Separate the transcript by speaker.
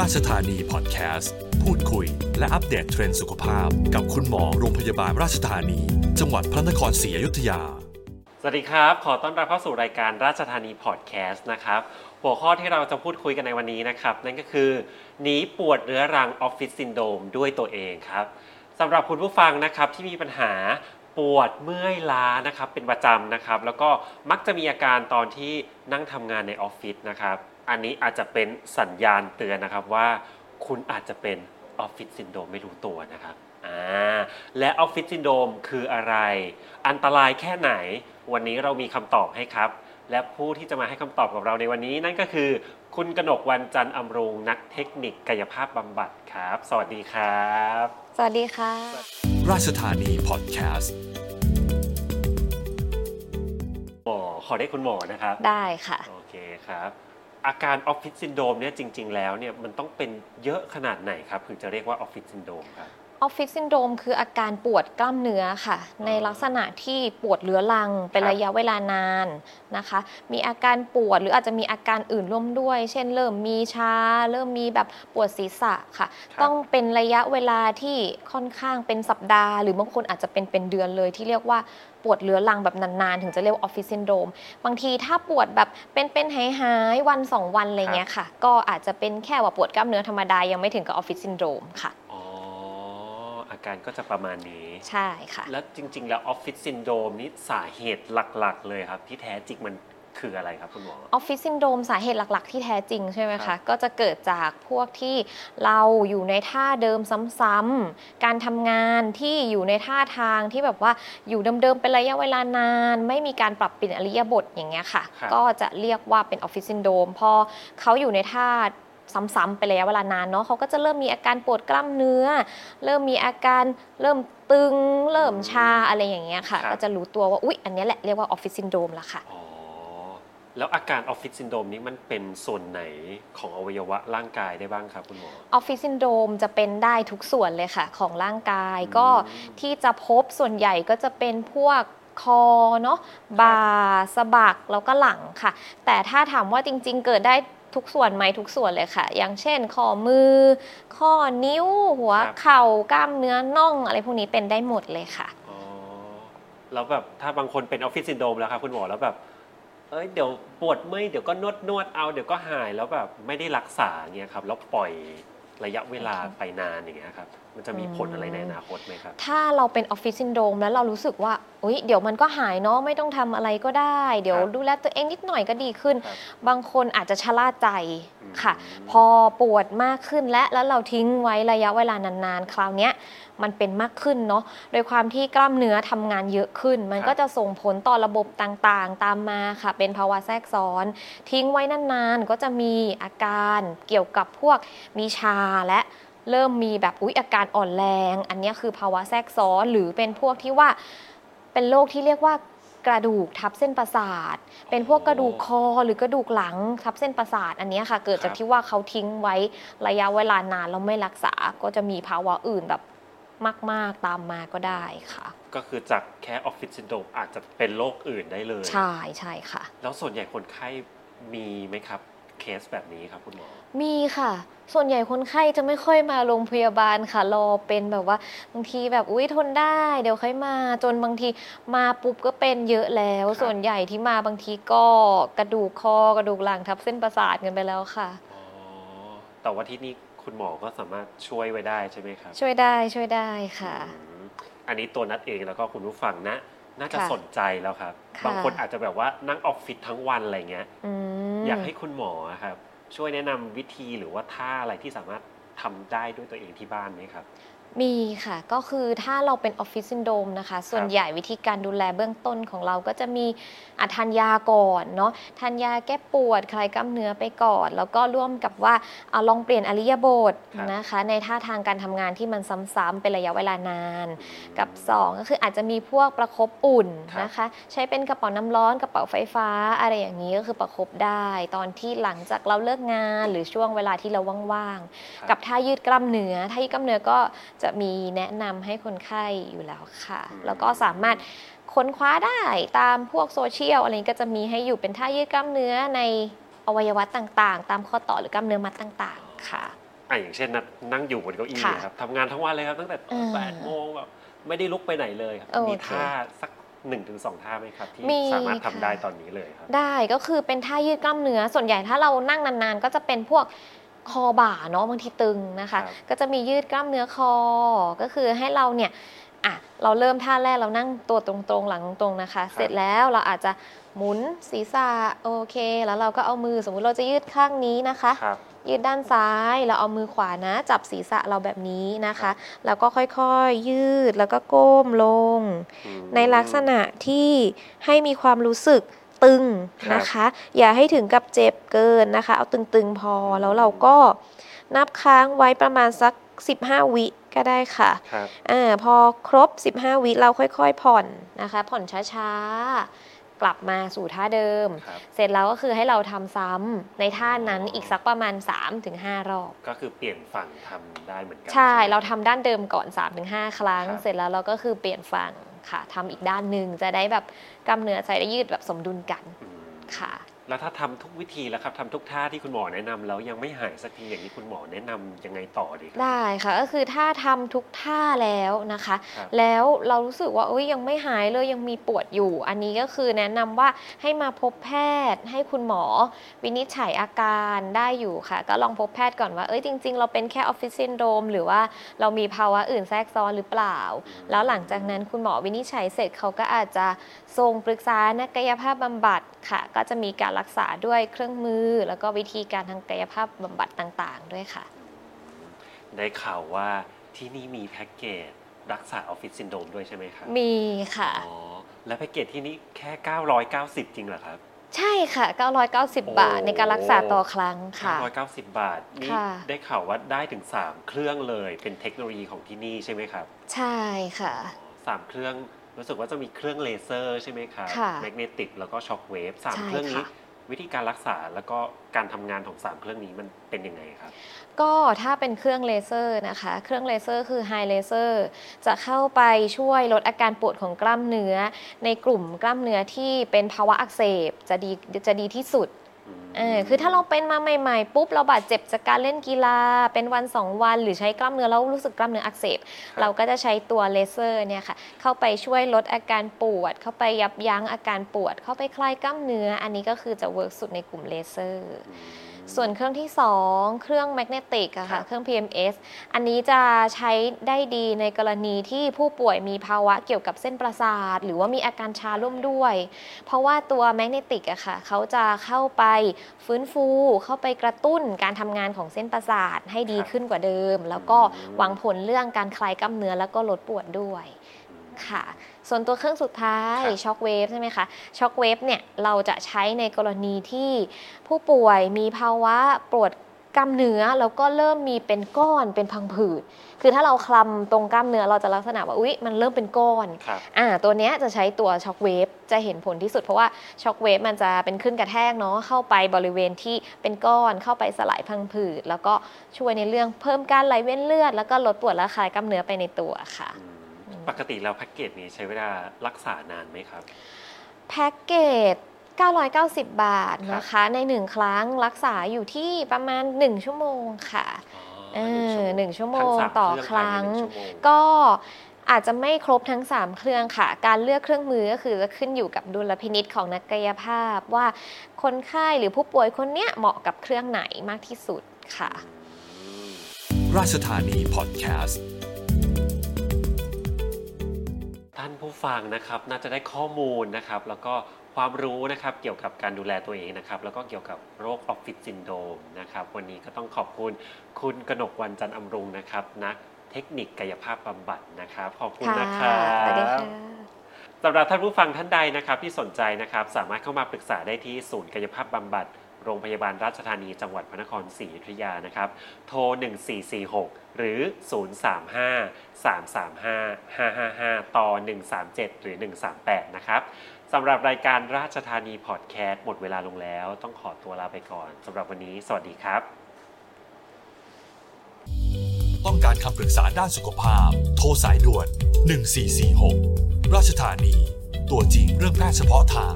Speaker 1: ราชธานีพอดแคสต์ พูดคุย และอัปเดตเทรนด์สุขภาพ กับคุณหมอโรงพยาบาลราชธานี จังหวัดพระนครศรีอยุธยา
Speaker 2: สวัสดีครับ ขอต้อนรับเข้าสู่รายการราชธานีพอดแคสต์นะครับ หัวข้อที่เราจะพูดคุยกันในวันนี้นะครับ นั่นก็คือหนีปวดเรื้อรังออฟฟิศซินโดรมด้วยตัวเองครับสำหรับคุณผู้ฟังนะครับที่มีปัญหาปวดเมื่อยล้านะครับเป็นประจำนะครับ แล้วก็มักจะมีอาการตอนที่นั่งทำงานในออฟฟิศนะครับ อันนี้อาจจะเป็นสัญญาณเตือนนะครับว่า คุณอาจจะเป็นออฟฟิศซินโดรมไม่รู้ตัวนะครับอ่าและออฟฟิศซินโดรมคืออะไร อันตรายแค่ไหน วันนี้เรามีคำตอบให้ครับ และผู้ที่จะมาให้คำตอบกับเราในวันนี้นั่นก็คือ คุณกนกวันจันทร์อำรุงนักเทคนิคกายภาพบำบัดครับ สวัสดีครับ
Speaker 3: สวัสดีค่ะ
Speaker 1: ราชธานีพอดแคสต์
Speaker 2: หมอขอได้คุณหมอนะครับ
Speaker 3: ได้ค่ะ
Speaker 2: โอเคครับ อาการออฟฟิศซินโดรมเนี่ยจริง ๆ แล้วเนี่ยมันต้องเป็นเยอะขนาดไหนครับถึงจะเรียกว่าออฟฟิศซินโดรมครับ
Speaker 3: ออฟฟิศซินโดรมคืออาการปวดกล้ามเนื้อค่ะ ในลักษณะที่ปวดเรื้อรังเป็น
Speaker 2: ครับ
Speaker 3: ระยะเวลานานนะคะ มีอาการปวดหรืออาจจะมีอาการอื่นร่วมด้วย เช่น เริ่มมีชา เริ่มมีแบบปวดศีรษะค่ะ ต้องเป็นระยะเวลาที่ค่อนข้างเป็นสัปดาห์ หรือบางคนอาจจะเป็นเป็นเดือนเลยที่เรียกว่าปวดเรื้อรังแบบนานๆ ถึงจะเรียกว่าออฟฟิศซินโดรมบางทีถ้าปวดแบบเป็นเป็นหายหายๆวันสองวันอะไรเงี้ยค่ะ ก็อาจจะเป็นแค่ว่าปวดกล้ามเนื้อธรรมดายังไม่ถึงกับออฟฟิศซินโดรมค่ะ
Speaker 2: อ๋ออา การก็จะประมาณนี้
Speaker 3: ใช่ค่ะ
Speaker 2: แล้วจริง ๆ แล้วออฟฟิศซินโดรมนี่สาเหตุหลัก ๆ เลยครับ ที่แท้จริงมันคืออะไรครับคุณหมอ
Speaker 3: ออฟฟิศซินโดรมสาเหตุหลัก ๆ ที่แท้จริงใช่ไหม
Speaker 2: คะ
Speaker 3: ครั
Speaker 2: บ
Speaker 3: ก็จะเกิดจากพวกที่เราอยู่ในท่าเดิมซ้ำๆการทำงานที่อยู่ในท่าทางที่แบบว่าอยู่เดิมๆเป็นระยะเวลานาน ไม่มีการปรับเปลี่ยนอิริยาบถอย่างเงี้ยค่ะ
Speaker 2: ครับ
Speaker 3: ก็จะเรียกว่าเป็นออฟฟิศซินโดรมพอเขาอยู่ในท่า ซ้ำๆเป็นระยะเวลานานเนาะเขาก็จะเริ่มมีอาการปวดกล้ามเนื้อ เริ่มมีอาการเริ่มตึง เริ่มชาอะไรอย่างเงี้ยค่ะ
Speaker 2: ครับ
Speaker 3: ก็จะรู้ตัวว่าอุ๊ยอันเนี้ยแหละเรียกว่าออฟฟิศซินโดรมละค่ะ
Speaker 2: อ๋อ แล้วอาการออฟฟิศซินโดรมนี้มันเป็นส่วนไหนของอวัยวะร่างกายได้บ้างครับคุณหมอ
Speaker 3: ออฟฟิศซินโดรมจะเป็นได้ทุกส่วนเลยค่ะของร่างกาย
Speaker 2: อืม
Speaker 3: ก็ที่จะพบส่วนใหญ่ก็จะเป็นพวกคอเนาะบ่าสะบักแล้วก็หลังค่ะ แต่ถ้าถามว่าจริงๆ เกิดได้ ทุกส่วนไหมทุกส่วนเลยค่ะ อย่างเช่นข้อมือ ข้อนิ้ว หัว
Speaker 2: ครับ
Speaker 3: เข่ากล้ามเนื้อน่องอะไรพวกนี้เป็นได้หมดเลยค่ะ
Speaker 2: อ๋อแล้วแบบถ้าบางคนเป็นออฟฟิศซินโดรมแล้วครับคุณหมอแล้วแบบเอ้ยเดี๋ยวปวดเมื่อยเดี๋ยวก็นวดนวดเอาเดี๋ยวก็หายแล้วแบบไม่ได้รักษาเงี้ยครับแล้วปล่อยระยะเวลาไปนานอย่างเงี้ยครับมันจะมีผลอะไรในอนาคตไหมครับ
Speaker 3: ถ้าเราเป็นออฟฟิศซินโดรมแล้วเรารู้สึกว่า อุ๊ยเดี๋ยวมันก็หายเนาะไม่ต้องทำอะไรก็ได้ เดี๋ยว
Speaker 2: ครับ
Speaker 3: ดูแลตัวเองนิดหน่อยก็ดีขึ้น
Speaker 2: ครับ
Speaker 3: บางคนอาจจะชะล่าใจ
Speaker 2: อืม
Speaker 3: ค่ะพอปวดมากขึ้นและแล้วเราทิ้งไว้ระยะเวลานานๆ คราวเนี้ยมันเป็นมากขึ้นเนาะโดยความที่กล้ามเนื้อทำงานเยอะขึ้น มัน
Speaker 2: ครับ
Speaker 3: ก็จะส่งผลต่อระบบต่างๆ ตามมาค่ะ เป็นภาวะแทรกซ้อน ทิ้งไว้นานๆ ก็จะมีอาการเกี่ยวกับพวกมีชาและเริ่มมีแบบอุ๊ยอาการอ่อนแรง อันเนี้ยคือภาวะแทรกซ้อนหรือเป็นพวกที่ว่า เป็นโรคที่เรียกว่ากระดูกทับเส้นประสาท เป็นพวกกระดูกคอหรือกระดูกหลังทับเส้นประสาท อันเนี้ยค่ะ เกิดจาก
Speaker 2: ครับ
Speaker 3: ที่ว่าเขาทิ้งไว้ระยะเวลานานแล้วไม่รักษา ก็จะมีภาวะอื่นแบบมาก ๆ ตามมาก็ได้ค่ะ
Speaker 2: ก็คือจากแค่ออฟฟิศซินโดรมอาจจะเป็นโรคอื่นได้เลย
Speaker 3: ใช่ใช่ค่ะ
Speaker 2: แล้วส่วนใหญ่คนไข้มีไหมครับ เคสแบบนี้ครับคุณหมอ
Speaker 3: มีค่ะ ส่วนใหญ่คนไข้จะไม่ค่อยมาโรงพยาบาลค่ะ รอเป็นแบบว่าบางทีแบบอุ้ยทนได้ เดี๋ยวค่อยมาจนบางทีมาปุ๊บก็เป็นเยอะแล้ว
Speaker 2: ครับ
Speaker 3: ส่วนใหญ่ที่มาบางทีก็กระดูกคอกระดูกหลังทับเส้นประสาทกันไปแล้วค่ะ
Speaker 2: อ๋อแต่ว่าที่นี่คุณหมอก็สามารถช่วยไว้ได้ใช่ไหมครับ
Speaker 3: ช่วยได้ช่วยได้ค่ะ
Speaker 2: อืมอันนี้ตัวนัดเองแล้วก็คุณผู้ฟังนะ น่าจะ
Speaker 3: ค่ะ
Speaker 2: สนใจแล้วครับ
Speaker 3: ค่ะ
Speaker 2: บางคนอาจจะแบบว่านั่งออฟฟิศทั้งวันอะไรเงี้ย
Speaker 3: อืม
Speaker 2: อยากให้คุณหมอครับช่วยแนะนำวิธีหรือว่าท่าอะไรที่สามารถทำได้ด้วยตัวเองที่บ้านไหมครับ
Speaker 3: มีค่ะ ก็คือถ้าเราเป็นออฟฟิศซินโดรมนะคะ ส่วนใหญ่วิธีการดูแลเบื้องต้นของเราก็จะมีอะทานยาก่อนเนาะทานยาแก้ปวด คลายกล้ามเนื้อไปก่อน แล้วก็ร่วมกับว่าเอาลองเปลี่ยนอริยบท
Speaker 2: ครับ
Speaker 3: นะคะ ในท่าทางการทำงานที่มันซ้ำๆเป็นระยะเวลานาน กับ 2 ก็คืออาจจะมีพวกประคบอุ่น
Speaker 2: ครับ
Speaker 3: นะคะ ใช้เป็นกระเป๋าน้ำร้อนกระเป๋าไฟฟ้า อะไรอย่างนี้ก็คือประคบได้ ตอนที่หลังจากเราเลิกงาน หรือช่วงเวลาที่เราว่าง
Speaker 2: ครับ
Speaker 3: ๆกับท่ายืดกล้ามเนื้อท่ายืดกล้ามเนื้อก็จะมีแนะนำให้คนไข้อยู่แล้วค่ะ
Speaker 2: อืม
Speaker 3: แล้วก็สามารถค้นคว้าได้ตามพวกโซเชียลอะไรนี้ก็จะมีให้อยู่เป็นท่ายืดกล้ามเนื้อในอวัยวะต่างๆ ตามข้อต่อหรือกล้ามเนื้อมัดต่างๆ ค่ะ
Speaker 2: อะอย่างเช่นนัดนั่งอยู่บนเก้าอี้
Speaker 3: ค่ะ
Speaker 2: ครับทำงานทั้งวันเลยครับตั้งแต่
Speaker 3: อ่า
Speaker 2: แปดโมงแบบไม่ได้ลุกไปไหนเลยครับ
Speaker 3: โอเค
Speaker 2: มีท่าสักหนึ่งถึงสองท่าไหมครับ ที่
Speaker 3: มี
Speaker 2: สามารถทำ
Speaker 3: ค่ะ
Speaker 2: ได้ตอนนี้เลยครับ
Speaker 3: ได้ก็คือเป็นท่ายืดกล้ามเนื้อส่วนใหญ่ถ้าเรานั่งนานๆ ก็จะเป็นพวก คอบ่าเนาะบางทีตึงนะคะ
Speaker 2: ครับ
Speaker 3: ก็จะมียืดกล้ามเนื้อคอ ก็คือให้เราเนี่ยอะเราเริ่มท่าแรกเรานั่งตัวตรงๆ หลังตรงๆนะคะ เสร็จแล้วเราอาจจะหมุนศีรษะโอเค แล้วเราก็เอามือสมมุติเราจะยืดข้างนี้นะคะ
Speaker 2: ครับ
Speaker 3: ยืดด้านซ้ายเราเอามือขวานะ จับศีรษะเราแบบนี้นะคะ แล้วก็ค่อยๆยืดแล้วก็ก้มลง
Speaker 2: อืม
Speaker 3: ในลักษณะที่ให้มีความรู้สึก ตึง
Speaker 2: ครับ
Speaker 3: นะคะ อย่าให้ถึงกับเจ็บเกินนะคะ เอาตึงๆพอแล้วเราก็นับค้างไว้ประมาณสัก 15 วิก็ได้ค่ะ
Speaker 2: ครับ
Speaker 3: อาพอครบ 15 วิเราค่อยๆ ผ่อนนะคะ ผ่อนช้าๆ กลับมาสู่ท่าเดิม
Speaker 2: ครับ
Speaker 3: เสร็จแล้วก็คือให้เราทำซ้ำในท่านั้นอีกสักประมาณ 3-5 รอบ
Speaker 2: ก็คือเปลี่ยนฝั่งทำได้เหมือนกั
Speaker 3: ใช่
Speaker 2: ไหม
Speaker 3: เราทำด้านเดิมก่อน 3-5 ครั้ง
Speaker 2: ครับ
Speaker 3: เสร็จแล้วเราก็คือเปลี่ยนฝั่ง ค่ะทำอีกด้านหนึ่งจะได้แบบกล้ามเนื้อจะได้ยืดแบบสมดุลกัน
Speaker 2: อืม
Speaker 3: ค่ะ
Speaker 2: แล้วถ้าทำทุกวิธีแล้วครับทำทุกท่าที่คุณหมอแนะนำแล้วยังไม่หายสักทีอย่างนี้คุณหมอแนะนำยังไงต่อดีครับ
Speaker 3: ได้ค่ะก็คือถ้าทำทุกท่าแล้วนะคะ
Speaker 2: ครับ
Speaker 3: แล้วเรารู้สึกว่าเอ้ยยังไม่หายเลยยังมีปวดอยู่ อันนี้ก็คือแนะนำว่าให้มาพบแพทย์ ให้คุณหมอ วินิจฉัยอาการได้อยู่ค่ะ ก็ลองพบแพทย์ก่อนว่าเอ้ยจริง ๆ เราเป็นแค่ออฟฟิศซินโดรมหรือว่าเรามีภาวะอื่นแทรกซ้อนหรือเปล่า แล้วหลังจากนั้นคุณหมอวินิจฉัยเสร็จเขาก็อาจจะส่งปรึกษานักกายภาพบำบัดค่ะ ก็จะมีการรักษาด้วยเครื่องมือ แล้วก็วิธีการทางกายภาพบำบัดต่างๆ ด้วยค่ะ
Speaker 2: ได้ข่าวว่าที่นี่มีแพ็กเกจรักษาออฟฟิศซินโดรมด้วยใช่ไหมครับ
Speaker 3: มีค่ะ
Speaker 2: อ๋อแล้วแพ็กเกจที่นี่แค่ 990 จริงเหรอครับ
Speaker 3: ใช่ค่ะ 990 บาท
Speaker 2: โอ้
Speaker 3: ในการรักษาต่อครั้งค่ะ
Speaker 2: 990 บาทนี่
Speaker 3: ค่ะ
Speaker 2: ได้ข่าวว่าได้ถึง 3 เครื่องเลยเป็นเทคโนโลยีของที่นี่ใช่ไหมครับ
Speaker 3: ใช่ค่ะ
Speaker 2: สามเครื่อง รู้สึกว่าจะมีเครื่องเลเซอร์ใช่ไหมครับ
Speaker 3: ค่ะ
Speaker 2: magnetic แล้วก็ shock wave สาม
Speaker 3: ใช่
Speaker 2: เครื่องนี้
Speaker 3: ค่ะ
Speaker 2: วิธีการรักษาแล้วก็การทำงานของ 3 เครื่องนี้มันเป็นยังไงครับ
Speaker 3: ก็ถ้าเป็นเครื่องเลเซอร์นะคะ เครื่องเลเซอร์คือ high laser จะเข้าไปช่วยลดอาการปวดของกล้ามเนื้อ ในกลุ่มกล้ามเนื้อที่เป็นภาวะอักเสบจะดีจะดีที่สุดเออ คือถ้าเราเป็นมาใหม่ๆปุ๊บเราบาดเจ็บจากการเล่นกีฬาเป็นวันสองวัน หรือใช้กล้ามเนื้อแล้วรู้สึกกล้ามเนื้ออักเสบ เราก็จะใช้ตัวเลเซอร์เนี่ยค่ะเข้าไปช่วยลดอาการปวด เข้าไปยับยั้งอาการปวด เข้าไปคลายกล้ามเนื้อ อันนี้ก็คือจะ work สุดในกลุ่มเลเซอร์ ส่วนเครื่องที่ 2 เครื่อง magnetic อะ
Speaker 2: ครั
Speaker 3: ค่ะ
Speaker 2: บ
Speaker 3: เครื่อง PMS อันนี้จะใช้ได้ดีในกรณีที่ผู้ป่วยมีภาวะเกี่ยวกับเส้นประสาท หรือว่ามีอาการชาร่วมด้วย เพราะว่าตัว magnetic อะค่ะ เขาจะเข้าไปฟื้นฟู เข้าไปกระตุ้นการทำงานของเส้นประสาทให้ดีขึ้นกว่าเดิม แล้วก็หวังผลเรื่องการคลายกล้ามเนื้อแล้วก็ลดปวดด้วย ค่ะ ส่วนตัวเครื่องสุดท้าย
Speaker 2: ครับ
Speaker 3: shock wave ใช่ไหมคะ shock wave เนี่ยเราจะใช้ในกรณีที่ผู้ป่วยมีภาวะปวดกล้ามเนื้อแล้วก็เริ่มมีเป็นก้อนเป็นพังผืด คือถ้าเราคลำตรงกล้ามเนื้อเราจะลักษณะว่าอุ๊ยมันเริ่มเป็นก้อน
Speaker 2: ครับ
Speaker 3: อ่าตัวเนี้ยจะใช้ตัว shock wave จะเห็นผลที่สุดเพราะว่าช็อคเวฟมันจะเป็นขึ้นกระแทกเนาะเข้าไปบริเวณที่เป็นก้อนเข้าไปสลายพังผืด แล้วก็ช่วยในเรื่องเพิ่มการไหลเวียนเลือด แล้วก็ลดปวดและคลายกล้ามเนื้อไปในตัวค่ะ
Speaker 2: อืม ปกติแล้วแพ็กเกจนี้ใช้เวลารักษานานไหมครับ
Speaker 3: แพ็กเกจ 990 บาทนะคะ ใน1ครั้งรักษาอยู่ที่ประมาณ 1 ชั่วโมงค่ะเออหนึ่งชั่วโมง
Speaker 2: ทั้สา
Speaker 3: ต่อ
Speaker 2: เรื่
Speaker 3: ครั้ง
Speaker 2: ภายในหนึ่ชั่วโมง
Speaker 3: ก็อาจจะไม่ครบทั้ง 3 เครื่องค่ะ การเลือกเครื่องมือก็คือจะขึ้นอยู่กับดุลพินิจของนักกายภาพว่าคนไข้หรือผู้ป่วยคนเนี้ยเหมาะกับเครื่องไหนมากที่สุดค่ะ
Speaker 2: อืม
Speaker 1: ราชธานีพอดแคสต์
Speaker 2: ผู้ฟังนะครับน่าจะได้ข้อมูลนะครับ แล้วก็ความรู้นะครับเกี่ยวกับการดูแลตัวเองนะครับ แล้วก็เกี่ยวกับโรคออฟฟิศซินโดรมนะครับ วันนี้ก็ต้องขอบคุณคุณกนกวันจันทร์อำรุงนะครับนักเทคนิคกายภาพบำบัดนะครับ ขอบคุณ
Speaker 3: ค่ะ
Speaker 2: นะครับ
Speaker 3: สวัสดีค่ะ
Speaker 2: สำหรับท่านผู้ฟังท่านใดนะครับที่สนใจนะครับ สามารถเข้ามาปรึกษาได้ที่ศูนย์กายภาพบำบัด โรงพยาบาลราชธานีจังหวัดพระนครศรีอยุธยานะครับ โทร 1446 หรือ 035 335 555 ต่อ 137 หรือ 138 นะครับสำหรับรายการราชธานีพอดแคสต์หมดเวลาลงแล้ว ต้องขอตัวลาไปก่อนสำหรับวันนี้ สวัสดีครับ
Speaker 1: ต้องการคำปรึกษาด้านสุขภาพ โทรสายด่วน 1446 ราชธานี ตัวจริงเรื่องแพทย์เฉพาะทาง